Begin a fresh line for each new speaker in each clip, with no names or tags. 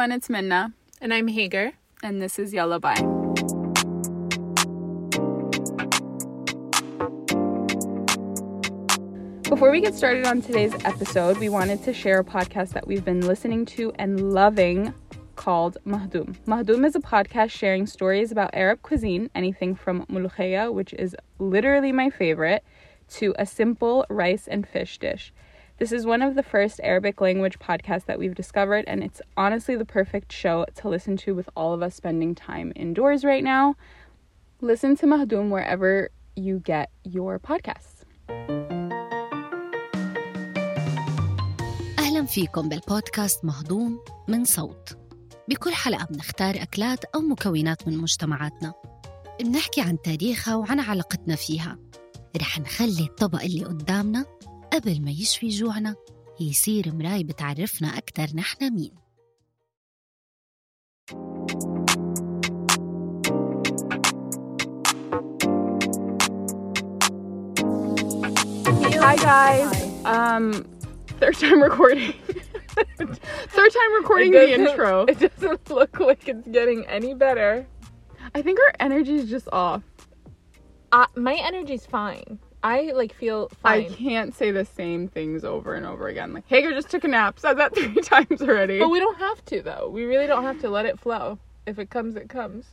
everyone, it's Minna,
And I'm Hager.
and this is Yalla Bye. Before we get started on today's episode, we wanted to share a podcast that we've been listening to and loving called Mahdoum. Mahdoum is a podcast sharing stories about Arab cuisine, anything from mulukhaya, which is literally my favorite, to a simple rice and fish dish. This is one of the first Arabic language podcasts that we've discovered, and it's honestly the perfect show to listen to with all of us spending time indoors right now. Listen to Mahdoum wherever you get your podcasts.
أهلا فيكم بالبودكاست مهضوم من صوت بكل حلقة بنختار أكلات أو مكونات من مجتمعاتنا بنحكي عن تاريخها وعن علاقتنا فيها رح نخلي الطبق اللي قدامنا قبل ما يشفي جوعنا يصير مراي بتعرفنا أكتر نحن مين
Hi guys. Um, third time recording. third time recording the intro.
It doesn't look like it's getting any better.
I think our energy is just off.
Uh, my energy's fine. I like feel
I can't say the same things over and over again. Like Hager just took a nap. Said that three times already.
But we don't have to though. We really don't have to let it flow. If it comes, it comes.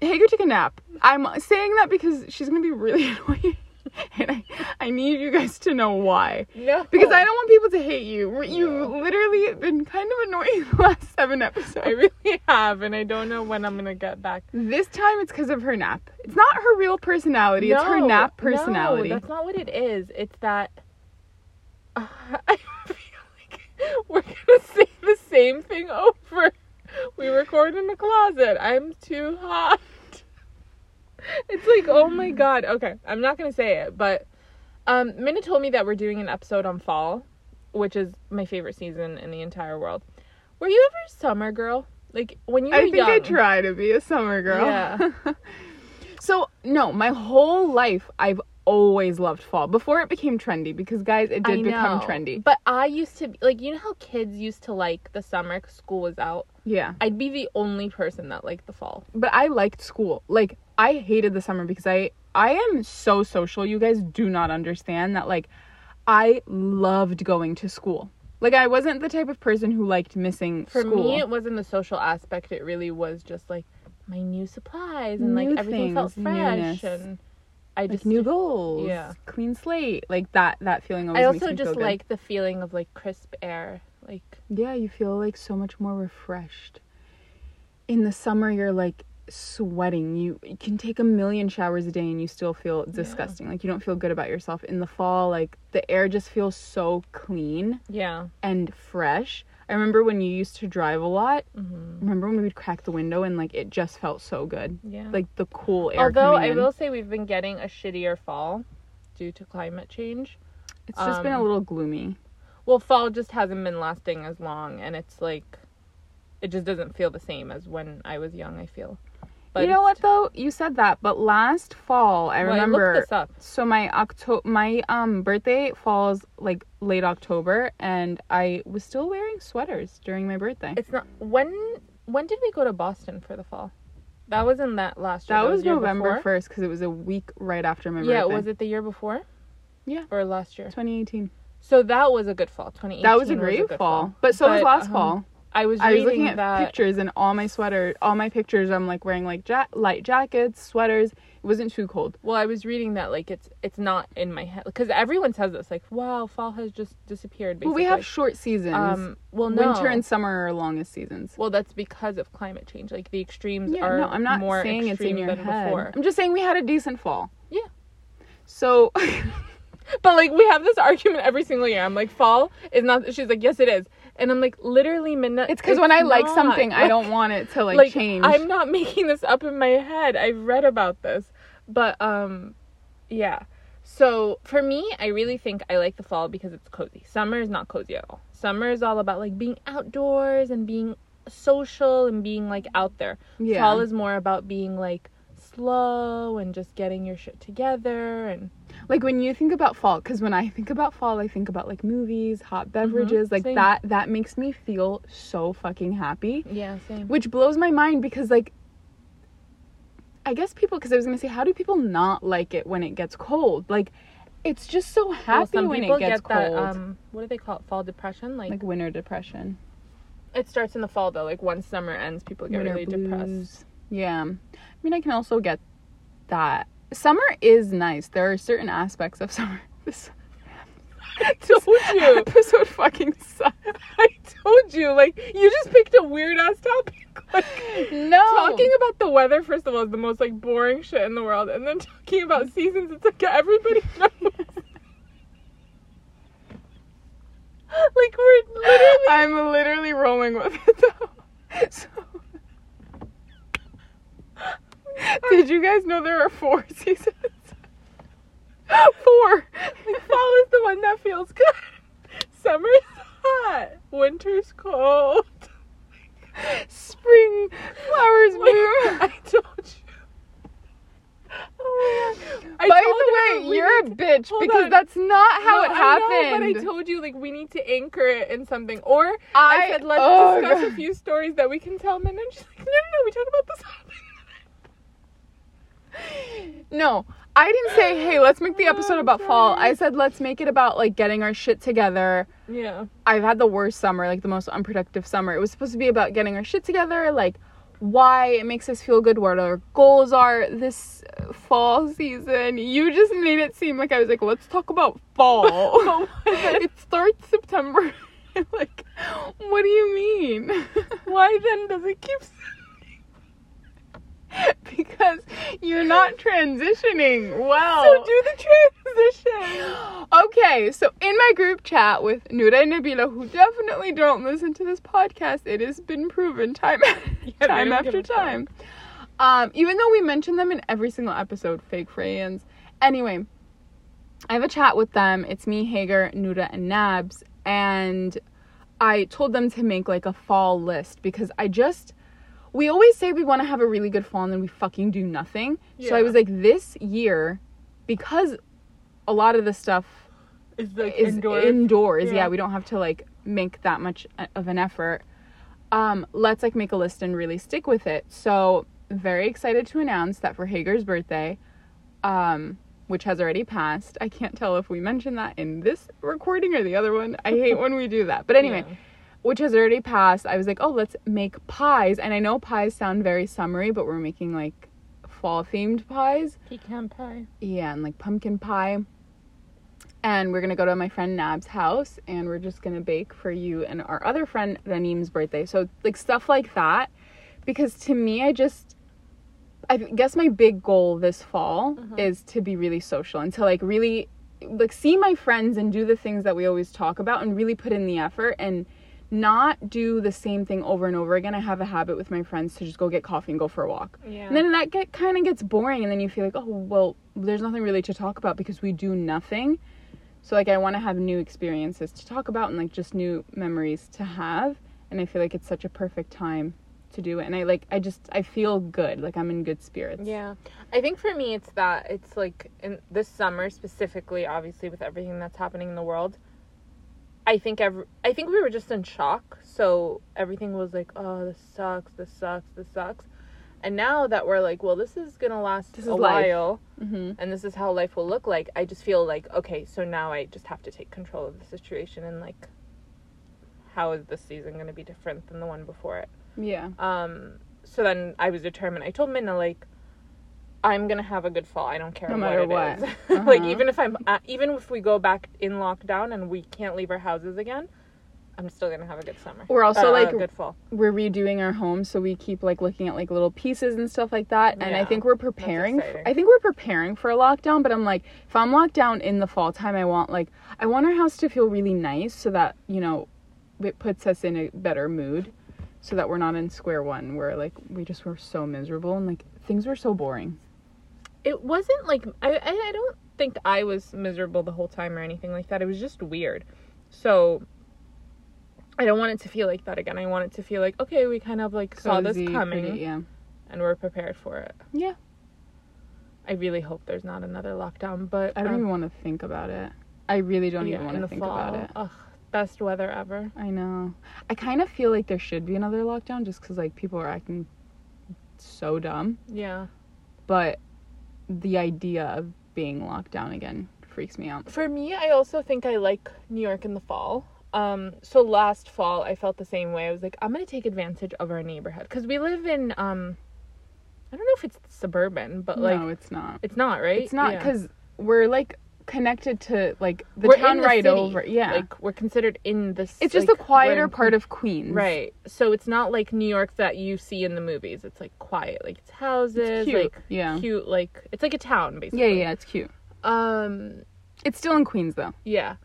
Hager took a nap. I'm saying that because she's gonna be really annoying, and I, I need you guys to know why.
No.
Because I don't want people to hate you. You've literally been kind of annoying the last seven episodes.
I really have, and I don't know when I'm gonna get back.
This time it's because of her nap. It's not her real personality. No, it's her nap personality.
No, that's not what it is. It's that I feel like we're gonna say the same thing over. We record in the closet. I'm too hot. It's like, oh my god. Okay, I'm not gonna say it, but um, Minna told me that we're doing an episode on fall, which is my favorite season in the entire world. Were you ever a summer girl? Like when you were
I think
young?
I try to be a summer girl.
Yeah.
so no, my whole life I've always loved fall before it became trendy because guys, it did become trendy.
But I used to be like, you know how kids used to like the summer 'cause school was out?
Yeah.
I'd be the only person that liked the fall.
but I liked school. Like I hated the summer because I I am so social. You guys do not understand that like I loved going to school. Like I wasn't the type of person who liked missing
For
school.
me, it wasn't the social aspect. It really was just like my new supplies and like
New
everything felt fresh
newness.
and I
like
just
new goals,
yeah.
clean slate, like that. That feeling always
I also just like the feeling of like crisp air. Like
Yeah, you feel like so much more refreshed. In the summer, you're like sweating. You, you can take a million showers a day and you still feel disgusting. Like you don't feel good about yourself. In the fall, like the air just feels so clean
yeah,
and fresh. I remember when you used to drive a lot.
hmm
Remember when we would crack the window and like it just felt so good.
yeah.
Like the cool air.
Although I will say we've been getting a shittier fall due to climate change.
It's just been a
um,
little gloomy.
Well, fall just hasn't been lasting as long, and it's like it just doesn't feel the same as when I was young. I feel.
You know what though? You said that, but last fall I remember.
looked this up.
So my Octo my um birthday falls like late October and I was still wearing sweaters during my birthday.
It's not when. When did we go to Boston for the fall? That was in that last year.
that was
year
November 1st cuz it was a week right after my
Yeah,
birthday.
Yeah, was it the year before?
Yeah.
Or last year?
2018.
So that was a good fall. 2018.
That was a
was
great
good
fall. But so was last
um,
fall.
I was
I was looking
reading
at
that.
pictures and all my sweater all my pictures I'm like wearing like ja- light jackets, sweaters. It wasn't too cold.
Well, I was reading that like it's it's not in my head because everyone says this like wow fall has just disappeared. Basically.
we have short seasons.
um well no
Winter and summer are longest seasons.
well that's because of climate change. Like the extremes
Yeah,
are
no, I'm not
more
saying it's in
extreme
your head.
before.
I'm just saying we had a decent fall.
Yeah.
So
But like we have this argument every single year. I'm like fall is not. She's like yes it is, and I'm like literally midnight.
it's because when I like
not.
something, I don't want it to like,
like
change.
I'm not making this up in my head. I've read about this. But um yeah. So for me, I really think I like the fall because it's cozy. Summer is not cozy at all. Summer is all about like being outdoors and being social and being like out there.
Yeah.
Fall is more about being like slow and just getting your shit together and
Like when you think about fall, because when I think about fall, I think about like movies, hot beverages, like
same.
that. That makes me feel so fucking happy.
yeah, same.
which blows my mind because like I guess people because I was gonna say how do people not like it when it gets cold like it's just so happy when it gets cold
that um what do they call it? Fall depression? Like,
like winter depression
it starts in the fall though. Like once summer ends, people get
winter
really depressed.
yeah I mean I can also get that summer is nice there are certain aspects of summer this
I told you.
episode fucking sucks
I told you. Like you just picked a weird ass topic. Like,
no
Talking about the weather, first of all, is the most like boring shit in the world, and then talking about seasons, it's like everybody knows. like we're literally.
I'm literally rolling with it though. So, did you guys know there are four seasons? Four.
Fall is the one that feels good. Summer's hot. Winter's cold.
Spring flowers bloom.
I told you. Oh my god. I
By the way, you're a bitch because
on.
that's not how
No,
it
I know, but I told you like we need to anchor it in something. Or I,
I-
said let's
oh,
discuss
God.
a few stories that we can tell. And then she's like, no, no, no, we talk about this.
No, I didn't say, hey, let's make the episode about fall. I said, let's make it about like getting our shit together.
Yeah.
I've had the worst summer, like the most unproductive summer. It was supposed to be about getting our shit together, like why it makes us feel good, what our goals are this uh, fall season. You just made it seem like I was like, let's talk about fall. it starts September. like, what do you mean?
Why then does it keep?
because you're not transitioning well.
So do the transition.
Okay, so in my group chat with Nura and Nabila, who definitely don't listen to this podcast, it has been proven time,
they
time after time. Um, even though we mention them in every single episode, fake Freyans. Anyway, I have a chat with them. It's me, Hager, Nura, and Nabs, and I told them to make like a fall list because I just we always say we want to have a really good fall and then we fucking do nothing. So I was like this year because a lot of the stuff
It's like
is
indoors.
indoors. Yeah.
Yeah.
we don't have to like make that much uh, of an effort. Um, let's like make a list and really stick with it. So very excited to announce that for Hager's birthday, um, which has already passed. I can't tell if we mentioned that in this recording or the other one. I hate when we do that. But anyway,
Yeah.
Which has already passed. I was like, oh, let's make pies. And I know pies sound very summery, but we're making like fall themed pies.
pecan pie.
Yeah, and like pumpkin pie. And we're gonna go to my friend Nab's house and we're just gonna bake for you and our other friend Ranim's birthday. So like stuff like that. Because to me I just I guess my big goal this fall mm-hmm. is to be really social and to like really like see my friends and do the things that we always talk about and really put in the effort and not do the same thing over and over again. I have a habit with my friends to just go get coffee and go for a walk.
Yeah.
And then that get kind of gets boring, and then you feel like, oh well, there's nothing really to talk about because we do nothing. So like, I want to have new experiences to talk about and like just new memories to have, and I feel like it's such a perfect time to do it. And I like, I just, I feel good, like I'm in good spirits.
Yeah. I think for me it's that it's like in this summer specifically, obviously with everything that's happening in the world. I think every, I think we were just in shock. So everything was like, "Oh, this sucks. This sucks. This sucks." And now that we're like, "Well, this is going to last
This
a while."
hmm
and this is how life will look like i just feel like okay so now i just have to take control of the situation and like how is this season going to be different than the one before it
Yeah.
um so then i was determined i told minna like i'm going to have a good fall i don't care
No
what
matter
it
what.
is. like
Uh-huh.
even if i'm uh, even if we go back in lockdown and we can't leave our houses again i'm still going to have a good summer
We're also,
Uh,
like,
a good fall
We're redoing our home, so we keep like looking at like little pieces and stuff like that. And I think we're preparing.
exciting.
I think we're preparing for a lockdown. But I'm like, if I'm locked down in the fall time, I want like, I want our house to feel really nice, so that you know, it puts us in a better mood, so that we're not in square one where like we just were so miserable and like things were so boring.
It wasn't like I, I I don't think I was miserable the whole time or anything like that. It was just weird. So I don't want it to feel like that again. I want it to feel like okay, we kind of like saw this coming
pretty, yeah.
and we're prepared for it.
Yeah.
I really hope there's not another lockdown, but
I don't
um,
even want to think about it. I really don't
yeah,
even want to think
fall.
about it.
Ugh, best weather ever.
I know. I kind of feel like there should be another lockdown just because like people are acting so dumb.
Yeah.
But the idea of being locked down again freaks me out.
For me, I also think I like New York in the fall. Um, so last fall I felt the same way. I was like, I'm gonna take advantage of our neighborhood because we live in um, I don't know if it's suburban, but like
no, it's not.
it's not right.
It's not
Yeah.
because we're like connected to like the
We're
town
the
right
city.
over. Yeah,
like we're considered in this.
it's just
like,
the quieter
in-
part of Queens.
Right. So it's not like New York that you see in the movies. It's like quiet, like it's houses,
Cute.
like
yeah.
cute, like it's like a town basically.
Yeah, yeah, it's cute.
Um.
It's still in Queens though.
Yeah.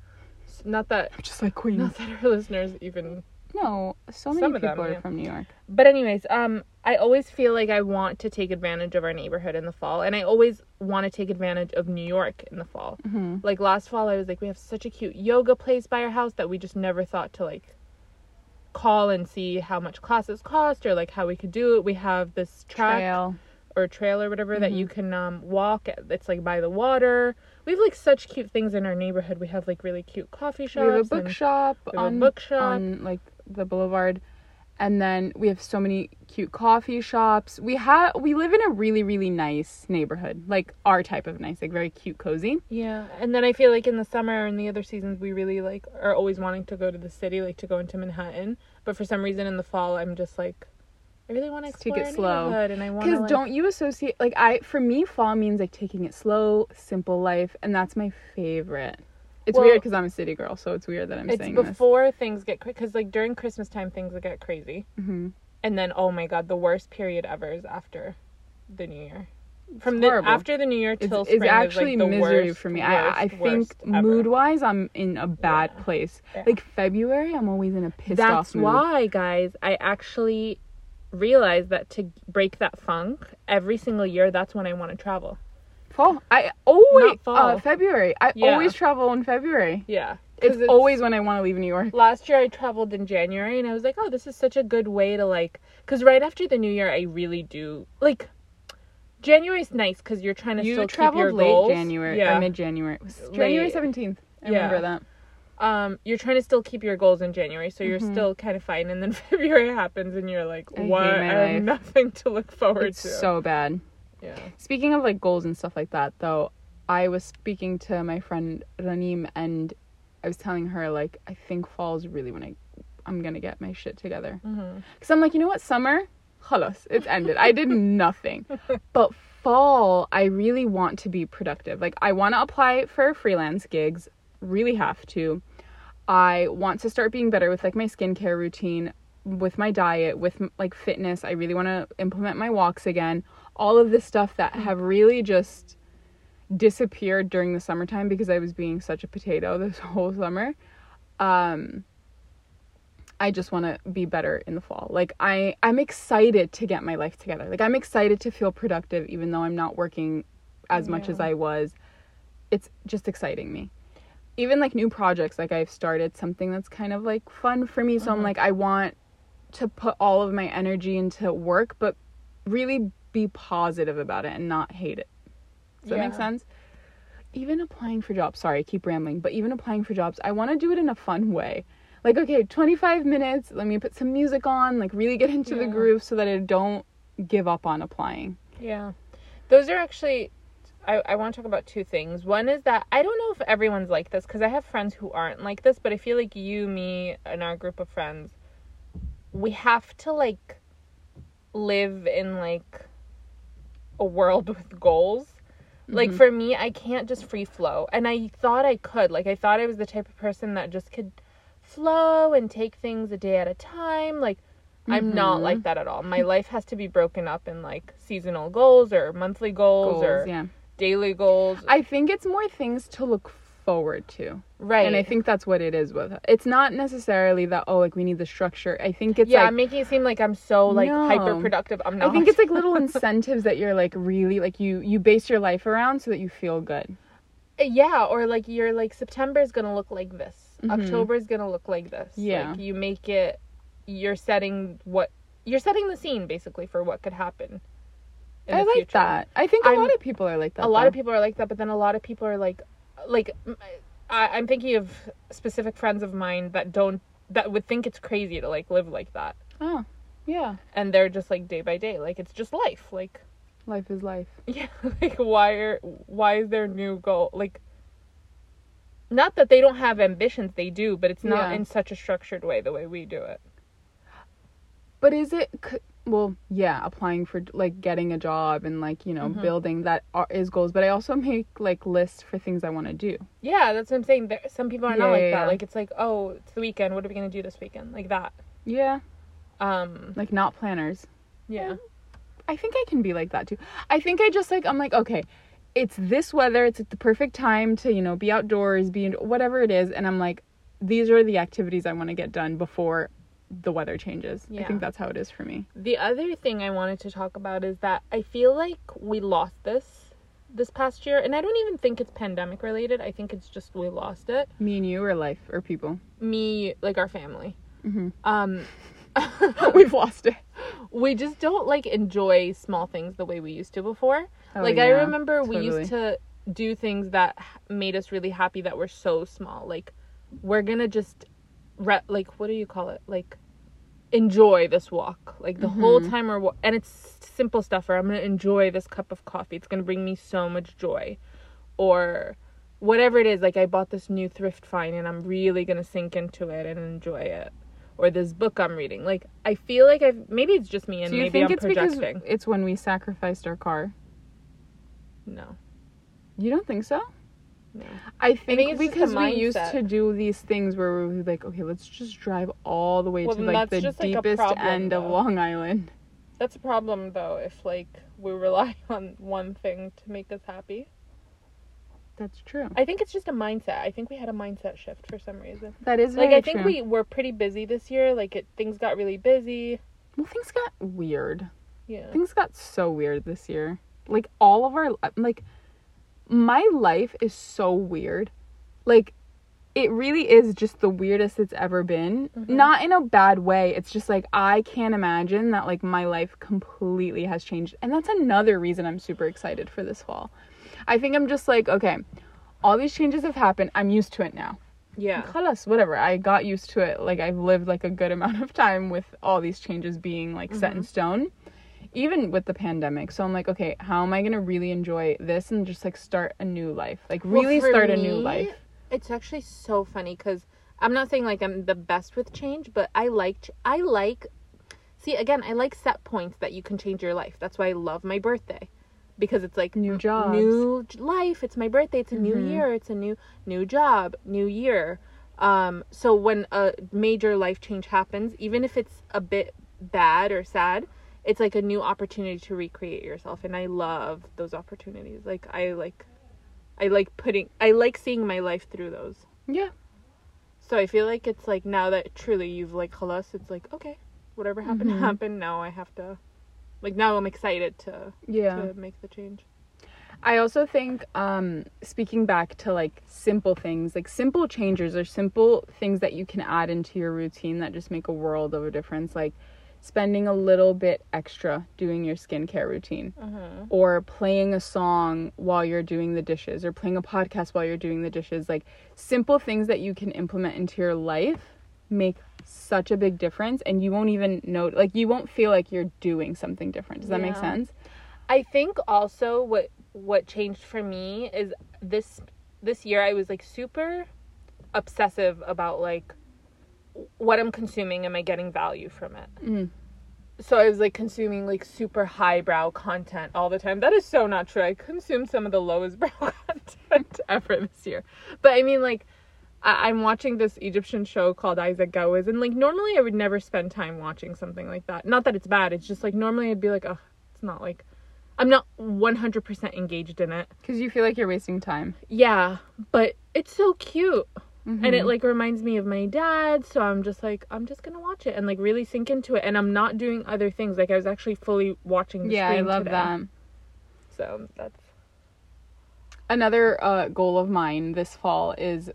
S- Not that.
Just like Queens.
Not that our listeners even.
No, so many
Some of
people
them,
are
yeah.
from New York.
But anyways, um, I always feel like I want to take advantage of our neighborhood in the fall, and I always want to take advantage of New York in the fall.
hmm
Like last fall, I was like, we have such a cute yoga place by our house that we just never thought to like call and see how much classes cost or like how we could do it. We have this track
Trail.
or trail or whatever that you can um, walk. At. It's like by the water. We have like such cute things in our neighborhood. We have like really cute coffee shops.
We have a bookshop
we have a
on
bookshop.
on like the boulevard, and then we have so many cute coffee shops. We have we live in a really really nice neighborhood, like our type of nice, like very cute, cozy.
Yeah, and then I feel like in the summer and the other seasons we really like are always wanting to go to the city, like to go into Manhattan. But for some reason in the fall, I'm just like, I really want to
take it slow.
and I want
Because
to. Like,
don't you associate like I for me fall means like taking it slow, simple life, and that's my favorite. It's
Well-
weird because I'm a city girl, so it's weird that I'm
it's
saying this.
It's before things get crazy. Because like during Christmas time, things get crazy,
hmm
and then oh my god, the worst period ever is after the New Year. From
It's
the
horrible.
after the New Year till
it's
spring
actually
is like
misery
worst,
for me. I, I think mood wise, I'm in a bad
Yeah.
place.
Yeah.
Like February, I'm always in a pissed off
That's why, guys, I actually realized that to break that funk every single year, that's when I want to travel.
Fall. I always
fall.
Uh, February. I
Yeah.
always travel in February.
Yeah.
It's, always when I want to leave New York.
Last year I traveled in January and I was like, oh, this is such a good way to like. Because right after the new year, I really do. Like, January's nice because you're trying to
You
still keep your
late
goals.
January
Yeah.
or mid January. It was January seventeenth. I
Yeah.
remember that.
um, you're trying to still keep your goals in January, so you're
Mhm.
still kind of fine. And then February happens and you're like, what?
my
I have nothing to look forward
It's
to.
so bad.
Yeah.
Speaking of like goals and stuff like that, though, I was speaking to my friend Ranim and I was telling her like I think fall's really when I I'm gonna get my shit together.
hmm
Cause I'm like, you know what, summer, halas, it's ended. I did nothing. But fall, I really want to be productive. Like I want to apply for freelance gigs, really have to. I want to start being better with like my skincare routine, with my diet, with like fitness. I really want to implement my walks again. All of this stuff that have really just disappeared during the summertime because I was being such a potato this whole summer. Um I just want to be better in the fall. Like I I'm excited to get my life together. Like I'm excited to feel productive even though I'm not working as much as I was. It's just exciting me. Even like new projects like I've started something that's kind of like fun for me. So I'm
Mhm.
like I want to put all of my energy into work but really be positive about it and not hate it. Does that make sense? Even applying for jobs, sorry, I keep rambling, but even applying for jobs, I want to do it in a fun way. Like, okay, 25 minutes, let me put some music on, like really get into the groove so that I don't give up on applying.
Yeah. Those are actually I, I want to talk about two things. One is that I don't know if everyone's like this because I have friends who aren't like this, but I feel like you, me, and our group of friends, we have to like live in like a world with goals. Like
Mhm.
for me, I can't just free flow. And I thought I could. Like I thought I was the type of person that just could flow and take things a day at a time. Like I'm not
Mhm.
like that at all. My life has to be broken up in like seasonal goals or monthly goals,
Goals,
or
yeah.
daily goals.
I think it's more things to look forward to.
right.
And I think that's what it is with it. It's not necessarily that, oh, like we need the structure. I think it's
yeah,
like,
I'm making it seem like I'm so like
No.
hyper productive. I'm not.
I think it's like little incentives that you're like really, like you, you base your life around so that you feel good.
yeah, or like you're like September is gonna look like this.
Mhm.
October is gonna look like this.
Yeah.
Like you make it. You're setting what you're setting the scene basically for what could happen. in
I like
future.
that. I think a
I'm-
lot of people are like that.
a lot
though.
of people are like that, but then a lot of people are like, like, I, am thinking of specific friends of mine that don't that would think it's crazy to like live like that,
Oh, yeah.
and they're just like day by day, like it's just life, like
Life is life.
yeah, like why are why is there new goal like. Not that they don't have ambitions, they do, but it's not
Yeah.
in such a structured way the way we do it.
But is it? Well, yeah, applying for like getting a job and like you know
Mhm.
building that are, is goals. But I also make like lists for things I want to do.
Yeah, that's what I'm saying. There, some people are
Yeah,
not like
yeah,
that.
yeah.
Like it's like, oh, it's the weekend. What are we gonna do this weekend? Like that.
Yeah,
Um.
like not planners.
Yeah.
I think I can be like that too. I think I just like I'm like okay, it's this weather. It's the perfect time to you know be outdoors, be in, whatever it is, and I'm like, these are the activities I want to get done before the weather changes. I think that's how it is for me.
The other thing I wanted to talk about is that I feel like we lost this this past year, and I don't even think it's pandemic related. I think it's just we lost it.
Me and you, or life, or people.
Me, like our family.
hmm
Um,
We've lost it.
we just don't like enjoy small things the way we used to before.
Oh,
like I
yeah,
remember we used to do things that made us really happy that were so small. Like we're gonna just re- like what do you call it? Like enjoy this walk. Like the whole
Mhm.
time we're wa- and it's simple stuff. Or I'm gonna enjoy this cup of coffee. It's gonna bring me so much joy, or whatever it is. Like I bought this new thrift find and I'm really gonna sink into it and enjoy it. Or this book I'm reading. Like I feel like I've maybe it's just me and
Do you
maybe
think
I'm
it's
projecting.
because it's when we sacrificed our car?
No,
You don't think so?
No.
I think,
think it's
because we used to do these things where we were like, okay, let's just drive all the way
Well,
to like the
just, like,
deepest
problem,
end of. Long Island.
That's a problem though if like we rely on one thing to make us happy.
That's true.
I think it's just a mindset. I think we had a mindset shift for some reason.
That is
Like I think
true.
we were pretty busy this year. Like it things got really busy.
well, things got weird.
Yeah.
Things got so weird this year. Like all of our like my life is so weird. Like it really is just the weirdest it's ever been.
Mhm.
Not in a bad way. It's just like I can't imagine that like my life completely has changed. And that's another reason I'm super excited for this fall. I think I'm just like, okay, all these changes have happened. I'm used to it now.
Yeah.
Khalas, whatever. I got used to it. Like I've lived like a good amount of time with all these changes being like set in stone. Even with the pandemic. So I'm like, okay, how am I gonna really enjoy this and just like start a new life? Like really
for
start a new life.
It's actually so funny because I'm not saying like I'm the best with change, but I like ch- I like. See again, I like set points that you can change your life. That's why I love my birthday, because it's like
New job,
new life. It's my birthday. It's a new
Mhm.
year. It's a new new job, new year. Um, so when a major life change happens, even if it's a bit bad or sad, it's like a new opportunity to recreate yourself, and I love those opportunities. Like I like, I like putting, I like seeing my life through those.
Yeah.
So I feel like it's like now that truly you've like khalas, it's like okay, whatever happened
Mhm.
happened. Now I have to, like now I'm excited to
Yeah.
to make the change.
I also think um speaking back to like simple things, like simple changes or simple things that you can add into your routine that just make a world of a difference, like spending a little bit extra doing your skincare routine
Uh-huh.
or playing a song while you're doing the dishes or playing a podcast while you're doing the dishes, like simple things that you can implement into your life make such a big difference and you won't even know like you won't feel like you're doing something different. Does that make sense?
I think also what what changed for me is this this year I was like super obsessive about like what I'm consuming am I getting value from it.
Mm.
So I was like consuming like super highbrow content all the time. That is so not true. I consumed some of the lowest brow content ever this year. But I mean like I- I'm watching this Egyptian show called Isaac Gowes, and like normally I would never spend time watching something like that. Not that it's bad. It's just like normally I'd be like, oh, it's not like I'm not 100% engaged in it.
Cuz you feel like you're wasting time.
Yeah, but it's so cute. And
Mm-hmm.
it like reminds me of my dad, so I'm just like I'm just gonna watch it and like really sink into it. And I'm not doing other things. Like I was actually fully watching. The
Yeah, I love
today.
that.
So that's
Another uh, goal of mine this fall is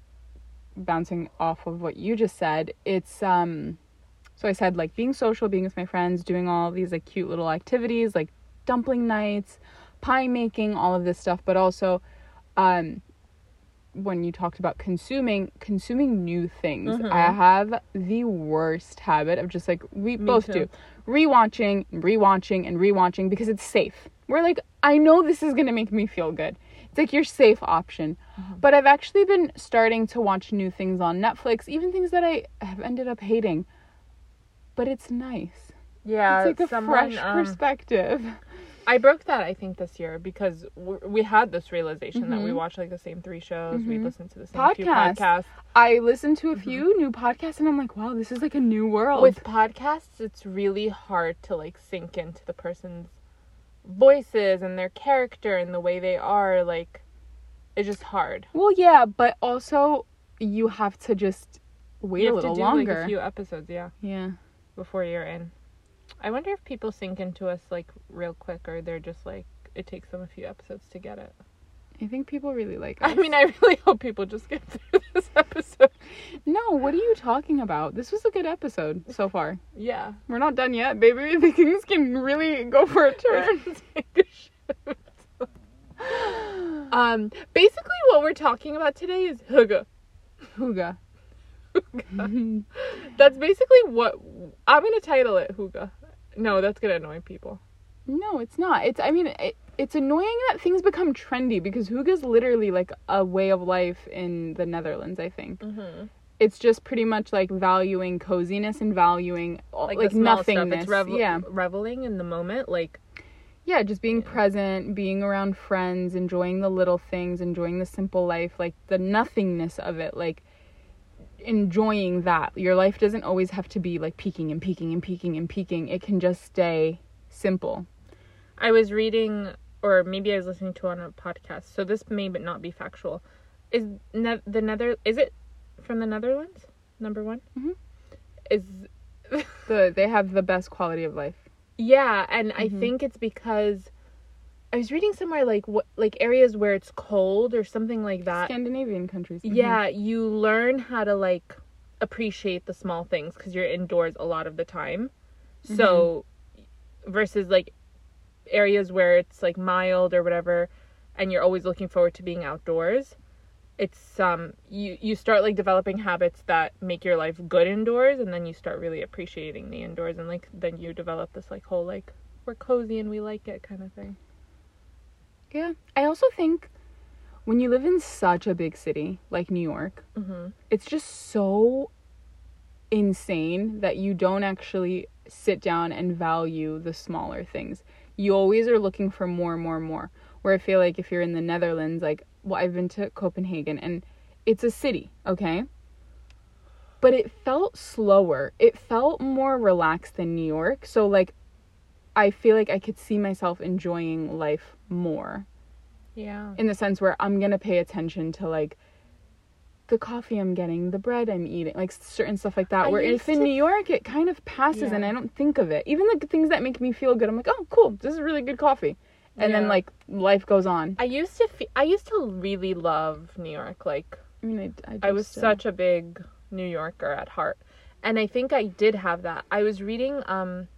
bouncing off of what you just said. It's um, so I said like being social, being with my friends, doing all these like cute little activities, like dumpling nights, pie making, all of this stuff, but also um when you talked about consuming consuming new things.
Mhm.
I have the worst habit of just like we
Me
both
too.
do. Rewatching, rewatching and rewatching because it's safe. We're like I know this is going to make me feel good. It's like your safe option.
Mm-hmm.
But I've actually been starting to watch new things on Netflix, even things that I have ended up hating. But it's nice.
Yeah,
it's like a
someone,
fresh
um,
perspective.
I broke that I think this year because we had this realization that we
Mhm.
watched like the same three shows. We
Mhm.
listened to the same few
Podcasts. I listened to a few new podcasts and I'm like, wow, this is like a new world.
With podcasts, it's really hard to like sink into the person's voices and their character and the way they are. Like, it's just hard.
well, yeah, but also you have to just wait
you
a little
do
longer.
like a few episodes, yeah,
yeah.
before you're in. I wonder if people sink into us like real quick, or they're just like it takes them a few episodes to get it.
I think people really like us.
I mean, I really hope people just get through this episode.
no, what are you talking about? This was a good episode so far.
Yeah.
We're not done yet, baby. The things can really go for a turn.
Take a shit. um, basically, what we're talking about today is hygge.
Hygge.
That's basically what I'm gonna title it. Hygge. No, that's gonna annoy people.
No, it's not. It's I mean it, it's annoying that things become trendy because Hygge's literally like a way of life in the Netherlands, I think.
Mm-hmm.
It's just pretty much like valuing coziness and valuing like,
stuff.
nothingness.
Revel-
yeah.
reveling in the moment. Like,
Yeah, just being
Yeah.
present, being around friends, enjoying the little things, enjoying the simple life, like the nothingness of it, like enjoying that. Your life doesn't always have to be like peaking and peaking and peaking and peaking. It can just stay simple.
I was reading, or maybe I was listening to on a podcast. So this may but not be factual. Is ne- the Nether? Is it from the Netherlands? Number one.
Mhm.
Is
The they have the best quality of life.
Yeah, and I
Mhm.
think it's because I was reading somewhere like what like areas where it's cold or something like that.
Scandinavian countries. mhm.
Yeah, you learn how to like appreciate the small things cuz you're indoors a lot of the time. So versus like areas where it's like mild or whatever and you're always looking forward to being outdoors. It's um you you start like developing habits that make your life good indoors and then you start really appreciating the indoors and like then you develop this like whole like we're cozy and we like it kind of thing.
Yeah. I also think when you live in such a big city like New York,
Mhm.
it's just so insane that you don't actually sit down and value the smaller things. You always are looking for more and more and more. Where I feel like if you're in the Netherlands, like, well, I've been to Copenhagen and it's a city, okay? But it felt slower. It felt more relaxed than New York. So, like, I feel like I could see myself enjoying life more
Yeah.
in the sense where I'm gonna pay attention to like the coffee I'm getting, the bread I'm eating, like certain stuff like that.
I
where if in
to-
New York it kind of passes and I don't think of it. Even the things that make me feel good, I'm like, oh, cool, this is really good coffee, and then like life goes on.
I used to fe- I used to really love New York like
I mean, I, I,
I was
uh,
such a big New Yorker at heart. And I think I did have that. I was reading um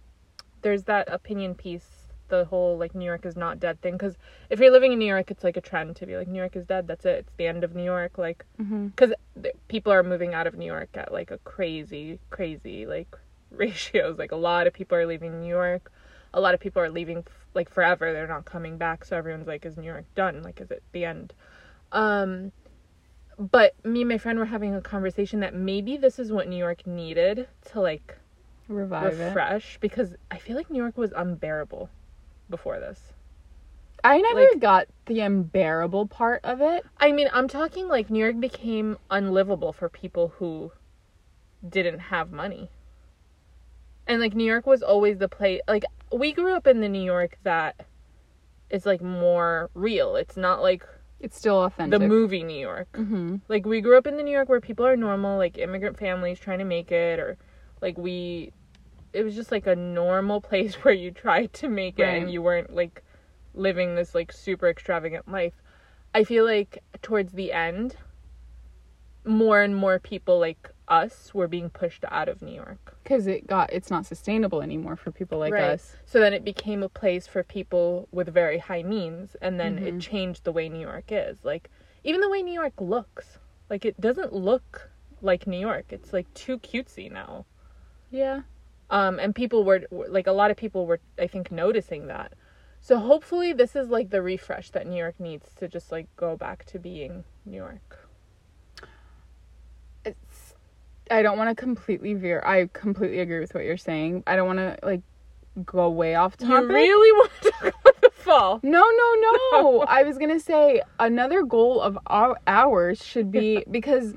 there's that opinion piece, the whole like New York is not dead thing cuz if you're living in New York it's like a trend to be like New York is dead, that's it. It's the end of New York like cuz th- people are moving out of New York at like a crazy crazy like ratios. Like a lot of people are leaving New York. A lot of people are leaving f- like forever. They're not coming back. So everyone's like is New York done? Like is it the end? Um but me and my friend were having a conversation that maybe this is what New York needed to like
revive it.
refresh because I feel like New York was unbearable before this.
I never
like-
got the unbearable part of it.
I mean, I'm talking like New York became unlivable for people who didn't have money. And like New York was always the place like we grew up in the New York that is like more real. It's not like
It's still authentic.
the movie New York.
hmm
Like we grew up in the New York where people are normal, like immigrant families trying to make it, or like we, it was just like a normal place where you tried to make it
Right.
and you weren't like living this like super extravagant life. I feel like towards the end, more and more people like us were being pushed out of New York.
Because it got it's not sustainable anymore for people like
Right.
us.
So then it became a place for people with very high means, and then
Mm-hmm.
it changed the way New York is. Like, even the way New York looks. Like, it doesn't look like New York. It's like too cutesy now.
Yeah.
Um, and people were, like, a lot of people were, I think, noticing that. So hopefully, this is like the refresh that New York needs to just like go back to being New York.
It's I don't want to completely veer. I completely agree with what you're saying. I don't want to like go way off topic.
You really want to talk about the fall?
No, no, no. I was going to say another goal of our ours should be because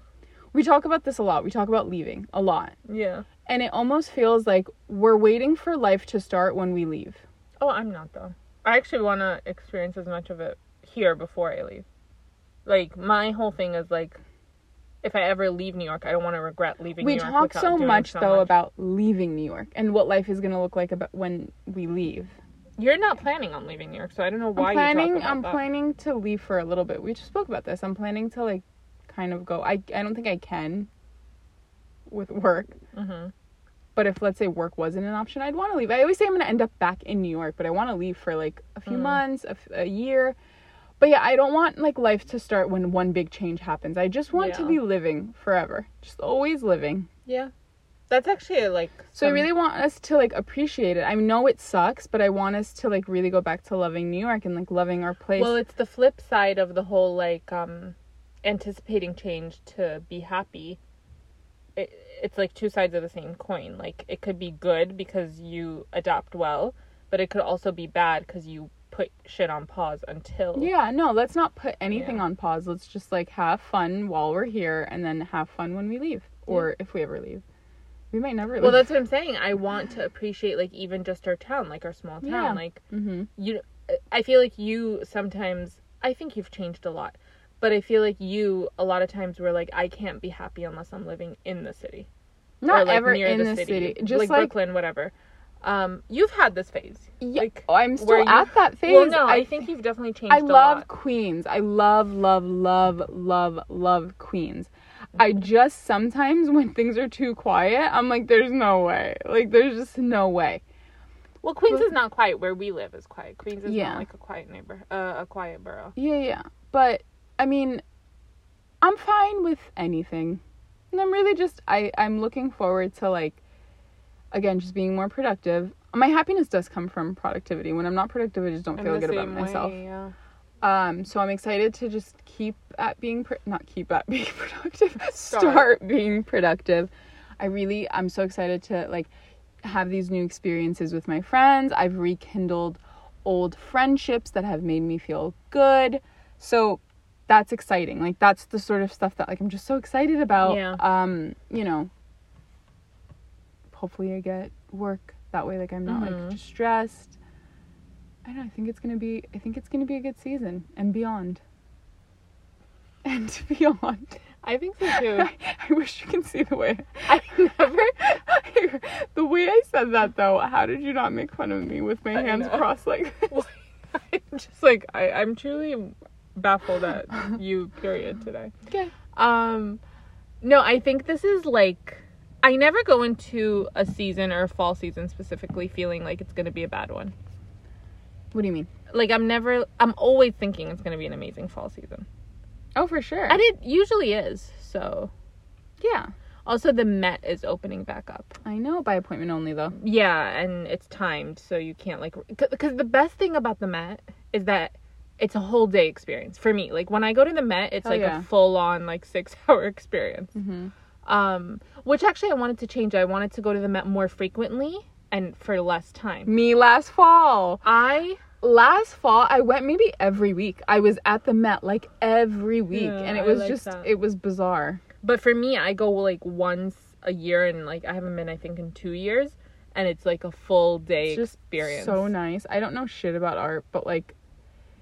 we talk about this a lot. We talk about leaving a lot.
Yeah.
And it almost feels like we're waiting for life to start when we leave.
Oh, I'm not though. I actually want to experience as much of it here before I leave. Like my whole thing is like, if I ever leave New York, I don't want to regret leaving.
we
New York
We
talk
so much
so
though
much.
about leaving New York and what life is going to look like about when we leave.
You're not planning on leaving New York, so I don't know why
I'm planning
you talk about
I'm
that.
planning to leave for a little bit. We just spoke about this. I'm planning to like kind of go. I I don't think I can with work.
hmm
But if let's say work wasn't an option, I'd want to leave. I always say I'm going to end up back in New York, but I want to leave for like a few
Mm.
months, a, f- a year. But yeah, I don't want like life to start when one big change happens. I just want to be living forever. Just always living.
Yeah, that's actually like.
So I really want us to like appreciate it. I know it sucks, but I want us to like really go back to loving New York and like loving our place.
Well, it's the flip side of the whole like um anticipating change to be happy. It, it's like two sides of the same coin. Like it could be good because you adapt well, but it could also be bad because you put shit on pause until
Yeah, no, let's not put anything
Yeah.
on pause. Let's just like have fun while we're here and then have fun when we leave. Or if we ever leave. We might never leave.
Well, that's what I'm saying. I want to appreciate like even just our town, like our small town.
Yeah.
Like
hmm
you, I feel like you sometimes. I think you've changed a lot, but I feel like you a lot of times were like, I can't be happy unless I'm living in the city.
Not
or, like,
ever
near
in the city. Just
like,
like,
Brooklyn, whatever. Um, you've had this phase.
yeah,
like,
I'm still
you-
at that phase.
Well, no, I,
I
think you've definitely changed.
I love. Queens. I love, love, love, love, love Queens. I just sometimes when things are too quiet, I'm like, there's no way. Like, there's just no way.
Well, Queens is not quiet. Where we live is quiet. Queens is
Yeah.
not like a quiet neighbor, uh, a quiet borough.
Yeah, yeah. But I mean, I'm fine with anything. And I'm really just I I'm looking forward to like again just being more productive. My happiness does come from productivity. When I'm not productive, I just don't
I'm
feel good about
same
myself.
yeah.
Um so I'm excited to just keep at being pr- not keep at being productive.
Start.
Start being productive. I really I'm so excited to like have these new experiences with my friends. I've rekindled old friendships that have made me feel good. So that's exciting. Like that's the sort of stuff that like I'm just so excited about.
Yeah.
Um, you know, hopefully I get work that way like I'm not
Mhm.
like stressed. I don't know, I think it's going to be I think it's going to be a good season and beyond. And beyond.
I think so too.
I, I wish you can see the way
I never.
the way I said that though. How did you not make fun of me with my
I
hands
know.
crossed like this?
Well, I'm just like I, I'm truly baffled at you. Period. Today.
Okay.
Um, no, I think this is like I never go into a season or a fall season specifically feeling like it's gonna be a bad one.
What do you mean?
Like I'm never. I'm always thinking it's gonna be an amazing fall season,
Oh, for sure.
and it usually is. So
yeah.
also the Met is opening back up.
I know by appointment only though.
Yeah, and it's timed, so you can't like because the best thing about the Met is that it's a whole day experience for me. Like when I go to the Met, it's
Hell
like
yeah.
a full on like six hour experience.
Mm-hmm.
Um, which actually I wanted to change. I wanted to go to the Met more frequently and for less time.
Me last fall.
I
Last fall I went maybe every week. I was at the Met like every week
Yeah,
and it was
like
just
that.
it was bizarre.
but for me I go like once a year and like I haven't been I think in two years, and it's like a full day
It's just
experience.
so nice. I don't know shit about art, but like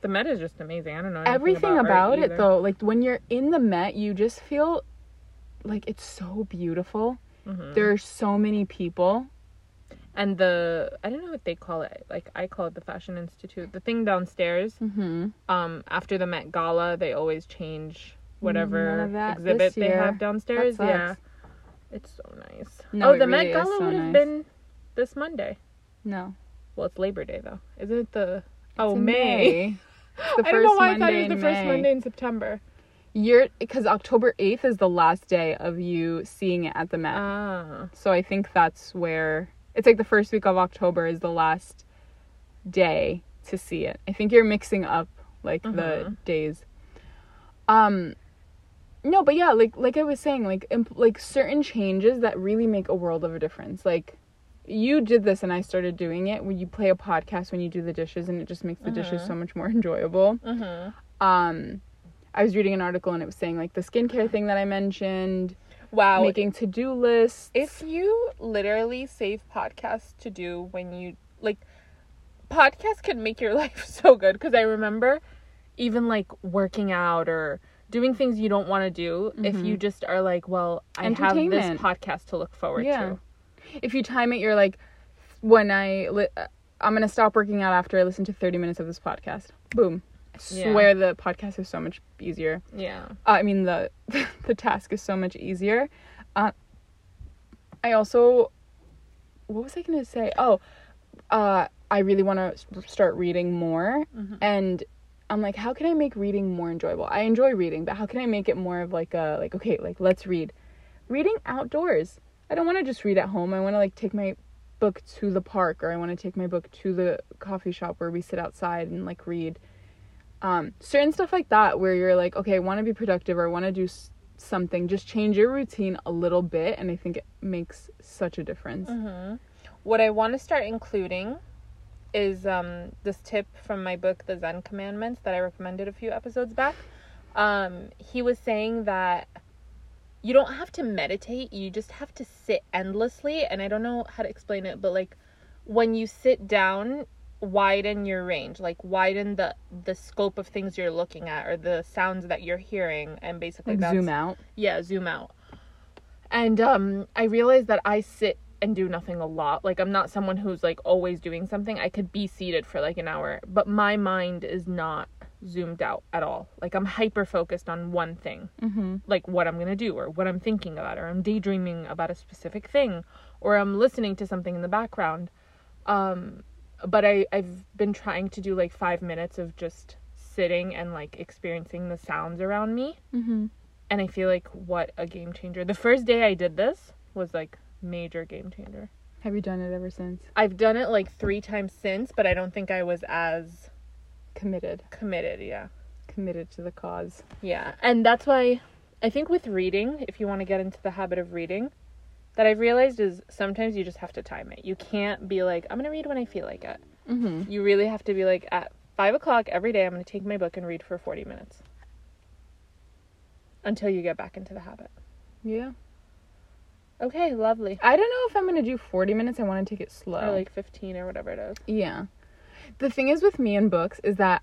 the Met is just amazing. I don't know
everything
about,
about, it
either.
though like when you're in the met you just feel like it's so beautiful
Mhm.
there are so many people
and the I don't know what they call it. Like I call it the Fashion Institute. The thing downstairs.
mm-hmm.
Um, after the Met Gala, they always change whatever exhibit they have downstairs. Yeah. It's so nice.
No,
oh, the
really
Met Gala
so
would have
nice.
been this Monday.
No.
Well, it's Labor Day though. Isn't it the Oh,
It's in
May.
It's the
I don't know
first
why I thought it was the first
May.
Monday in September.
You're because October 8th is the last day of you seeing it at the Met.
Ah.
so I think that's where it's like the first week of October is the last day to see it. I think you're mixing up like the
Mhm.
days. Um no, but yeah, like like I was saying, like imp- like certain changes that really make a world of a difference. Like you did this and I started doing it when you play a podcast when you do the dishes and it just makes the dishes
Mhm.
so much more enjoyable.
Mhm.
Um I was reading an article and it was saying like the skincare thing that I mentioned,
Wow.
making to-do lists.
if you literally save podcasts to do when you like podcasts can make your life so good because i remember even like working out or doing things you don't want to do if you just are like well i have this podcast to look forward
Yeah.
to
if you time it, you're like, when I li- uh, I'm gonna stop working out after I listen to 30 minutes of this podcast. Boom. I
Yeah.
swear the podcast is so much easier.
yeah
Uh, I mean the the task is so much easier. Uh, I also, what was I gonna say? Oh, uh, I really want to start reading more,
Mhm.
and I'm like, how can I make reading more enjoyable? I enjoy reading, but how can I make it more of like a like okay, like let's read, reading outdoors. I don't want to just read at home. I want to like take my book to the park, or I want to take my book to the coffee shop where we sit outside and like read. Um, certain stuff like that where you're like okay i want to be productive or i want to do s- something just change your routine a little bit and i think it makes such a difference.
Hmm what i want to start including is um this tip from my book the zen commandments that i recommended a few episodes back. Um he was saying that you don't have to meditate you just have to sit endlessly and i don't know how to explain it but like when you sit down widen your range like widen the the scope of things you're looking at or the sounds that you're hearing and basically
like
that's
zoom out?
Yeah zoom out. And um i realized that i sit and do nothing a lot like i'm not someone who's like always doing something. I could be seated for like an hour but my mind is not zoomed out at all like i'm hyper focused on one thing
mm-hmm.
like what i'm gonna do or what i'm thinking about or i'm daydreaming about a specific thing or i'm listening to something in the background um but i i've been trying to do like five minutes of just sitting and like experiencing the sounds around me
Mm-hmm.
and I feel like what a game changer. The first day I did this was like major game changer.
have you done it ever since
I've done it like 3 times since, but I don't think I was as
committed
committed, yeah.
committed to the cause
Yeah. And that's why I think with reading, if you want to get into the habit of reading, that I've realized is sometimes you just have to time it. You can't be like, I'm gonna read when I feel like it.
mm-hmm.
You really have to be like at five o'clock every day I'm gonna take my book and read for forty minutes. Until you get back into the habit.
yeah
Okay, lovely.
i don't know if i'm gonna do 40 minutes i want to take it slow
Or like fifteen or whatever it is.
Yeah. The thing is with me and books is that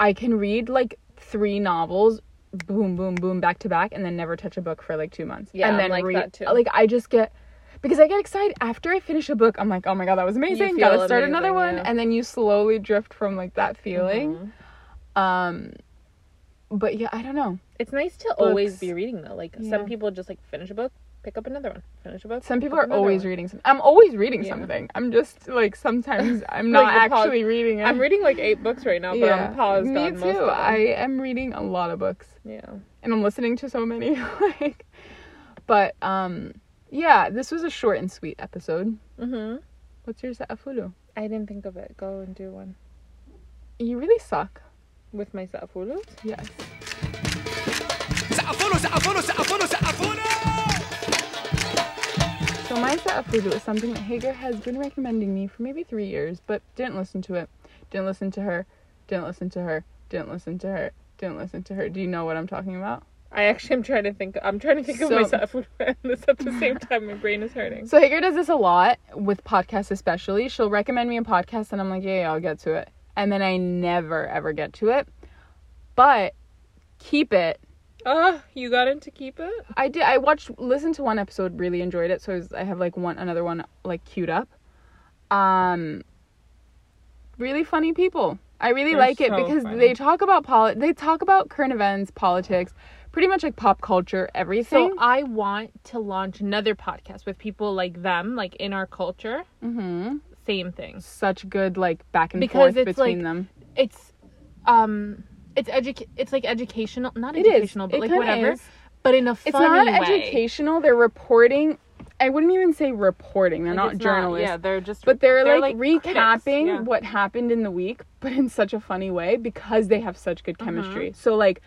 I can read like three novels, boom, boom, boom, back to back, and then never touch a book for like two months.
Yeah,
and then
like
read,
that too.
Like I just get because I get excited after I finish a book. I'm like, oh my god, that was amazing. Gotta start another one,
yeah.
and then you slowly drift from like that feeling.
Mhm.
Um, but yeah, I don't know.
It's nice to always be reading though. Like
Yeah.
some people just like finish a book, pick up another one. Finish a book.
Some people are always
one.
reading something. I'm always reading
yeah.
something. I'm just like sometimes I'm not
like
actually reading it.
I'm reading like eight books right now, but yeah. I'm paused
Me
on
too.
most.
I am reading a lot of books.
Yeah.
And I'm listening to so many like but um yeah, this was a short and sweet episode.
Mhm.
What's yours at
I didn't think of it. Go and do one.
You really suck.
With my Sa'afulu?
Yes.
Sa'afulu, Sa'afulu, Sa'afulu, Sa'afulu!
So my sa'afulu is something that Hager has been recommending me for maybe three years, but didn't listen to it. Didn't listen to her. Didn't listen to her. Didn't listen to her. Didn't listen to her. Do you know what I'm talking about?
I actually am trying to think. I'm trying to think of
So-
my sa'afulu and this at the same time. My brain is hurting.
So Hager does this a lot with podcasts, especially. She'll recommend me a podcast, and I'm like, yeah, yeah, I'll get to it, and then I never ever get to it. But keep it.
Ah, you got in to keep it.
I did. I watched, listened to one episode, really enjoyed it. So I, was, I have like one another one like queued up. Um, really funny people. I really
They're
like it because
funny.
they talk about poli- They talk about current events, politics, pretty much like pop culture everything.
So I want to launch another podcast with people like them, like in our culture.
mm-hmm.
Same thing.
Such good like back and
Because
forth
it's,
between
like,
them.
It's um it's educa- it's like educational, not
It is.
educational, but
It
like whatever.
is.
But in a
It's
funny
not
way.
educational. They're reporting. I wouldn't even say reporting. They're
Like,
not journalists.
yeah, they're just
But they're, like,
critics,
recapping
yeah.
what happened in the week, but in such a funny way because they have such good
Mm-hmm.
chemistry. So like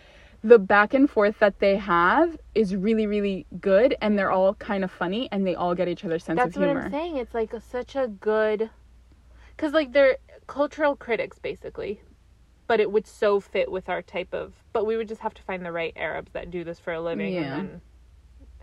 the back and forth that they have is really really good and they're all kind of funny and they all get each other's sense
That's
of
what. I'm saying. It's like a, such a good, because like they're cultural critics basically, but it would so fit with our type of. But we would just have to find the right Arabs that do this for a living
Yeah.
and then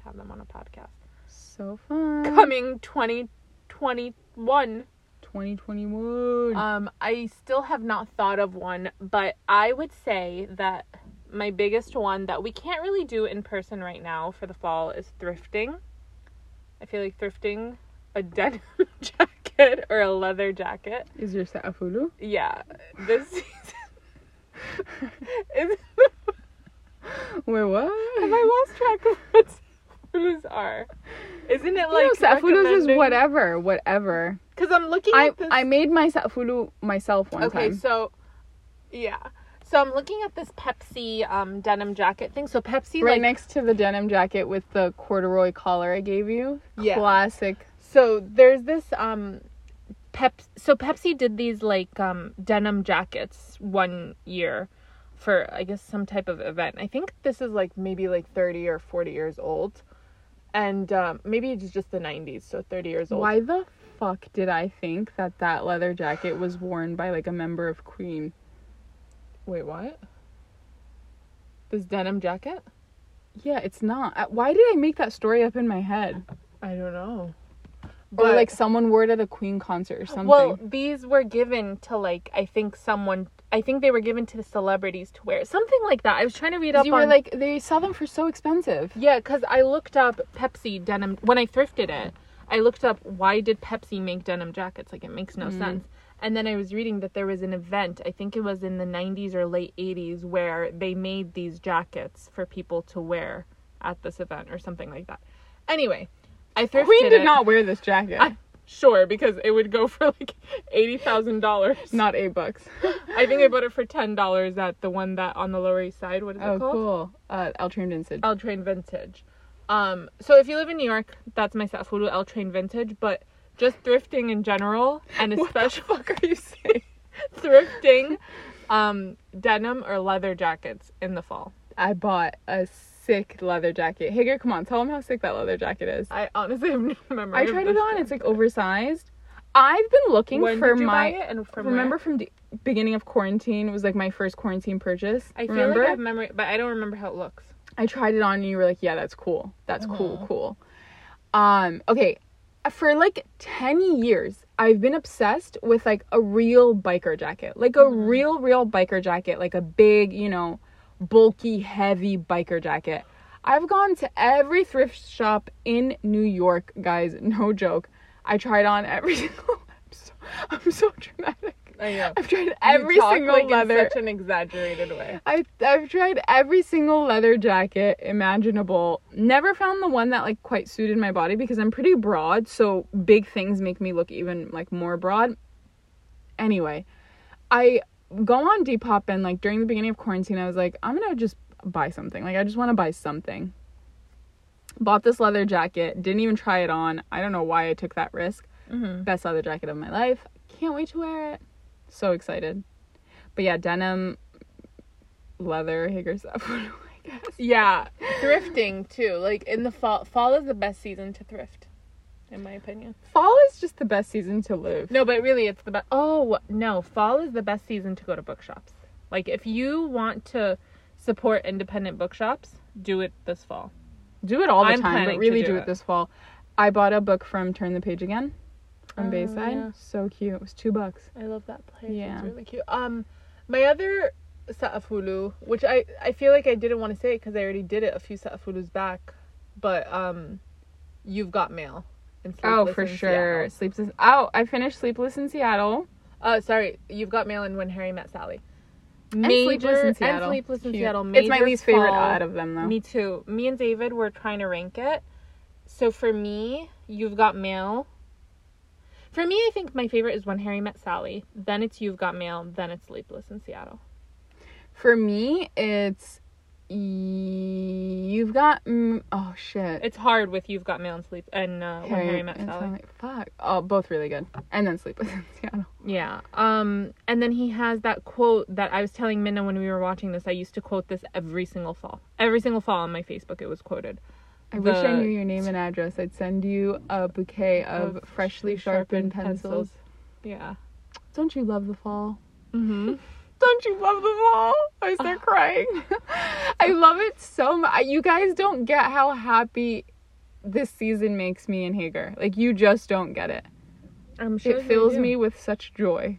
have them on a podcast.
So fun.
Coming 2021.
2021.
Um, I still have not thought of one, but I would say that my biggest one that we can't really do in person right now for the fall is thrifting. I feel like thrifting a denim jacket or a leather jacket.
is your Sa'afulu?
Yeah, this is.
Wait, what?
Have I lost track of what Sa'afulus are? Isn't it like
no, Sa'afulus is whatever, whatever.
Because I'm looking
I
at this.
I made my Sa'afulu myself one
okay,
time.
so yeah, so I'm looking at this Pepsi um denim jacket thing. So Pepsi
right
like
next to the denim jacket with the corduroy collar I gave you.
Yeah.
Classic.
so there's this um pep so Pepsi did these like um denim jackets one year for I guess some type of event. I think this is like maybe like 30 or 40 years old. And um, maybe it's just the 90s, so 30 years old.
Why the fuck did I think that that leather jacket was worn by like a member of Queen?
Wait, what? This denim jacket?
Yeah, it's not. Why did I make that story up in my head?
I don't know.
Or like someone wore it at a Queen concert or something.
Well, these were given to like I think someone. I think they were given to the celebrities to wear something like that. I was trying to read up
you
on
were like they sell them for so expensive.
yeah, because I looked up Pepsi denim when I thrifted it. I looked up why did Pepsi make denim jackets? Like it makes no mm-hmm. sense. And then I was reading that there was an event. I think it was in the 90s or late 80s where they made these jackets for people to wear at this event or something like that. Anyway, I thrifted
Queen did
it.
not wear this jacket.
I- sure because it would go for like eighty thousand dollars.
not eight bucks.
I think I bought it for ten dollars at the one that on the Lower East Side. What is
oh,
it called?
Oh, cool. Uh, El Train Vincent.
L Train Vintage. Um, so if you live in New York, that's my Sa'afulu L Train Vintage. But just thrifting in general, and especially
fuck are you saying?
thrifting, um, denim or leather jackets in the fall.
I bought a sick leather jacket. Hager, come on, tell them how sick that leather jacket is.
I honestly have no memory.
I tried it on.
shit.
It's like oversized. I've been looking
when
for my.
and from
remember
where?
from the beginning of quarantine it was like my first quarantine purchase.
I feel
remember?
like I have memory, but I don't remember how it looks.
I tried it on and you were like, yeah, that's cool. That's cool, cool. Um, okay. For like 10 years, I've been obsessed with like a real biker jacket. Like a
Mm-hmm.
real, real biker jacket. Like a big, you know, bulky, heavy biker jacket. I've gone to every thrift shop in New York, guys. No joke. I tried on every single. I'm so, I'm so dramatic.
I know.
I've tried every single
like,
leather.
in such an exaggerated way.
I I've tried every single leather jacket imaginable. Never found the one that like quite suited my body because I'm pretty broad, so big things make me look even like more broad. Anyway, I go on Depop and like during the beginning of quarantine, I was like, I'm gonna just buy something. Like I just want to buy something. Bought this leather jacket. Didn't even try it on. I don't know why I took that risk.
Mm-hmm.
Best leather jacket of my life. Can't wait to wear it. So excited. But yeah, denim, leather, Hager stuff.
Yeah, thrifting too. Like in the fall, fall is the best season to thrift, in my opinion.
Fall is just the best season to live.
No, but really, it's the best. Oh no, fall is the best season to go to bookshops. Like if you want to support independent bookshops, do it this fall.
do it all the
I'm
time, but really
do
do
it.
it this fall. I bought a book from Turn the Page Again on
Oh,
Bayside.
yeah.
So cute. It was two bucks.
I love that place.
Yeah.
It's really cute. Um, my other Sa'afulu, which I I feel like I didn't want to say it because I already did it a few Sa'afulus back, but um, you've got mail. In
Oh, for
in
sure.
Seattle.
Sleepless. Oh, I finished Sleepless in Seattle.
Uh, sorry, you've got mail in when Harry met Sally. Major
Sleepless in
and
Seattle.
Sleepless in. Seattle.
It's my least favorite out of them though.
Me too. Me and David were trying to rank it. So for me, you've got mail. For me, I think my favorite is when Harry met Sally. Then it's You've Got Mail. Then it's Sleepless in Seattle.
For me, it's you've got mm, oh shit.
It's hard with You've Got Mail and Sleep and uh, when Harry met Sally.
Fuck. Oh, both really good. And then Sleepless in Seattle.
Yeah. Um. And then he has that quote that I was telling Minna when we were watching this. I used to quote this every single fall. Every single fall on my Facebook, it was quoted.
I wish I knew your name and address. I'd send you a bouquet of,
Of
freshly sharpened, pencils.
Yeah.
Don't you love the fall?
Mm-hmm.
Don't you love the fall? I start crying. I love it so much. You guys don't get how happy this season makes me and Hager. Like you just don't get it.
I'm sure
it fills
do.
me with such joy.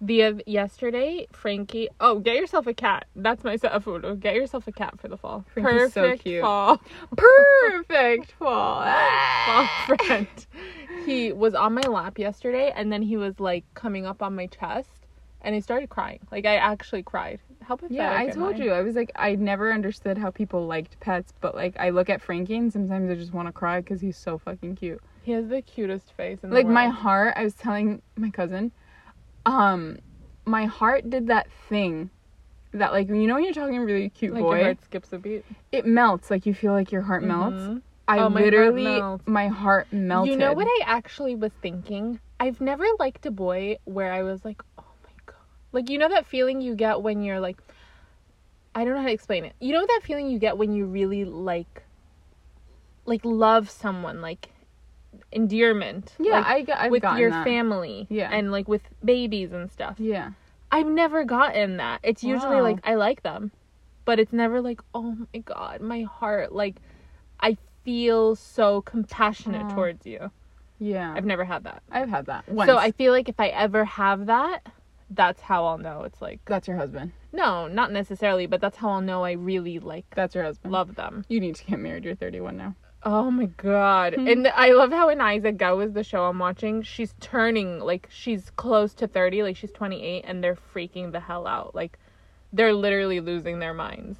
The uh, yesterday, Frankie. Oh, get yourself a cat. That's my set of photo. Get yourself a cat for the fall.
Frankie's so
Perfect
cute.
fall.
Perfect fall.
fall friend. He was on my lap yesterday, and then he was like coming up on my chest, and I started crying. Like I actually cried. How pathetic
Yeah, I told you. I was like, I never understood how people liked pets, but like, I look at Frankie and sometimes I just want to cry because he's so fucking cute.
He has the cutest face in
Like my heart, I was telling my cousin, um, my heart did that thing that like you know when you're talking a really cute
like
boy,
your heart skips a beat.
it melts. Like you feel like your heart melts.
Mhm.
I
Oh, my heart
literally,
melts.
my heart melted.
You know what I actually was thinking? I've never liked a boy where I was like. Like, you know that feeling you get when you're like, I don't know how to explain it. You know that feeling you get when you really like, like love someone, like endearment.
Yeah,
like,
I got I've
with your
that.
family.
Yeah.
And like with babies and stuff.
Yeah,
I've never gotten that. It's usually
Wow.
like I like them, but it's never like oh my god, my heart like I feel so compassionate towards you.
yeah.
I've never had that.
I've had that. Once.
So I feel like if I ever have that, that's how I'll know it's like
that's your husband.
no, not necessarily, but that's how I'll know I really like
That's your husband.
love them.
You need to get married. You're 31 now.
Oh my god.
Hmm.
And I love how in Isaac Go is the show I'm watching, she's turning like she's close to 30, like she's 28 and they're freaking the hell out. Like they're literally losing their minds.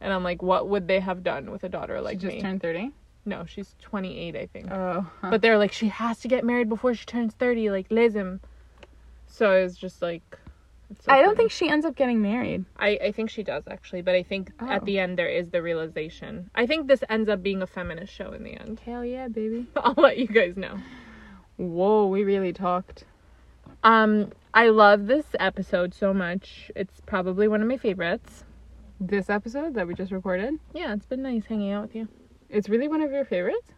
And I'm like, what would they have done with a daughter like
she just
me?
turned 30.
no, she's 28, I think.
Oh,
But they're like, she has to get married before she turns 30, like Lizim. So it's just like. so
I don't
funny.
think she ends up getting married.
I, I think she does actually, but I think
Oh.
at the end there is the realization. I think this ends up being a feminist show in the end.
Hell yeah, baby.
I'll let you guys know.
Whoa, we really talked.
Um, I love this episode so much. It's probably one of my favorites.
This episode that we just recorded,
Yeah, it's been nice hanging out with you.
it's really one of your favorites.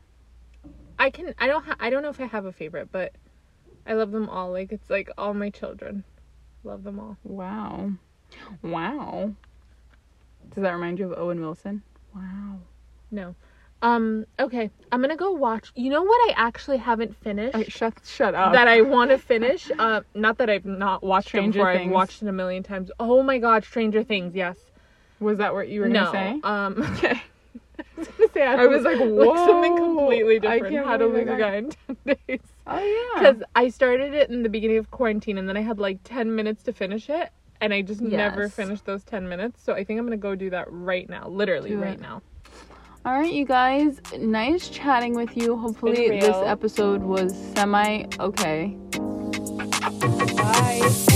I can I don't ha- I don't know if I have a favorite, but I love them all. Like it's like all my children. Love them all.
Wow. Wow. Does that remind you of Owen Wilson? Wow.
No. Um, okay. I'm gonna go watch you know what I actually haven't finished?
Okay, shut shut up.
that I want to finish. Uh, not that I've not watched
Stranger
it before.
Things.
I've watched it a million times. Oh my god, Stranger Things. Yes.
was that what you were
no.
gonna say?
Um.
Okay.
I was gonna say I,
I was like, whoa.
something
whoa,
completely
I
different.
can't
How to lose
I
a guy in ten days.
Oh yeah.
Because I started it in the beginning of quarantine, and then I had like ten minutes to finish it, and I just never finished those ten minutes. So I think I'm gonna go do that right now. Literally
Do
right
it.
now.
All right, you guys. Nice chatting with you. Hopefully, this episode was semi okay.
Bye.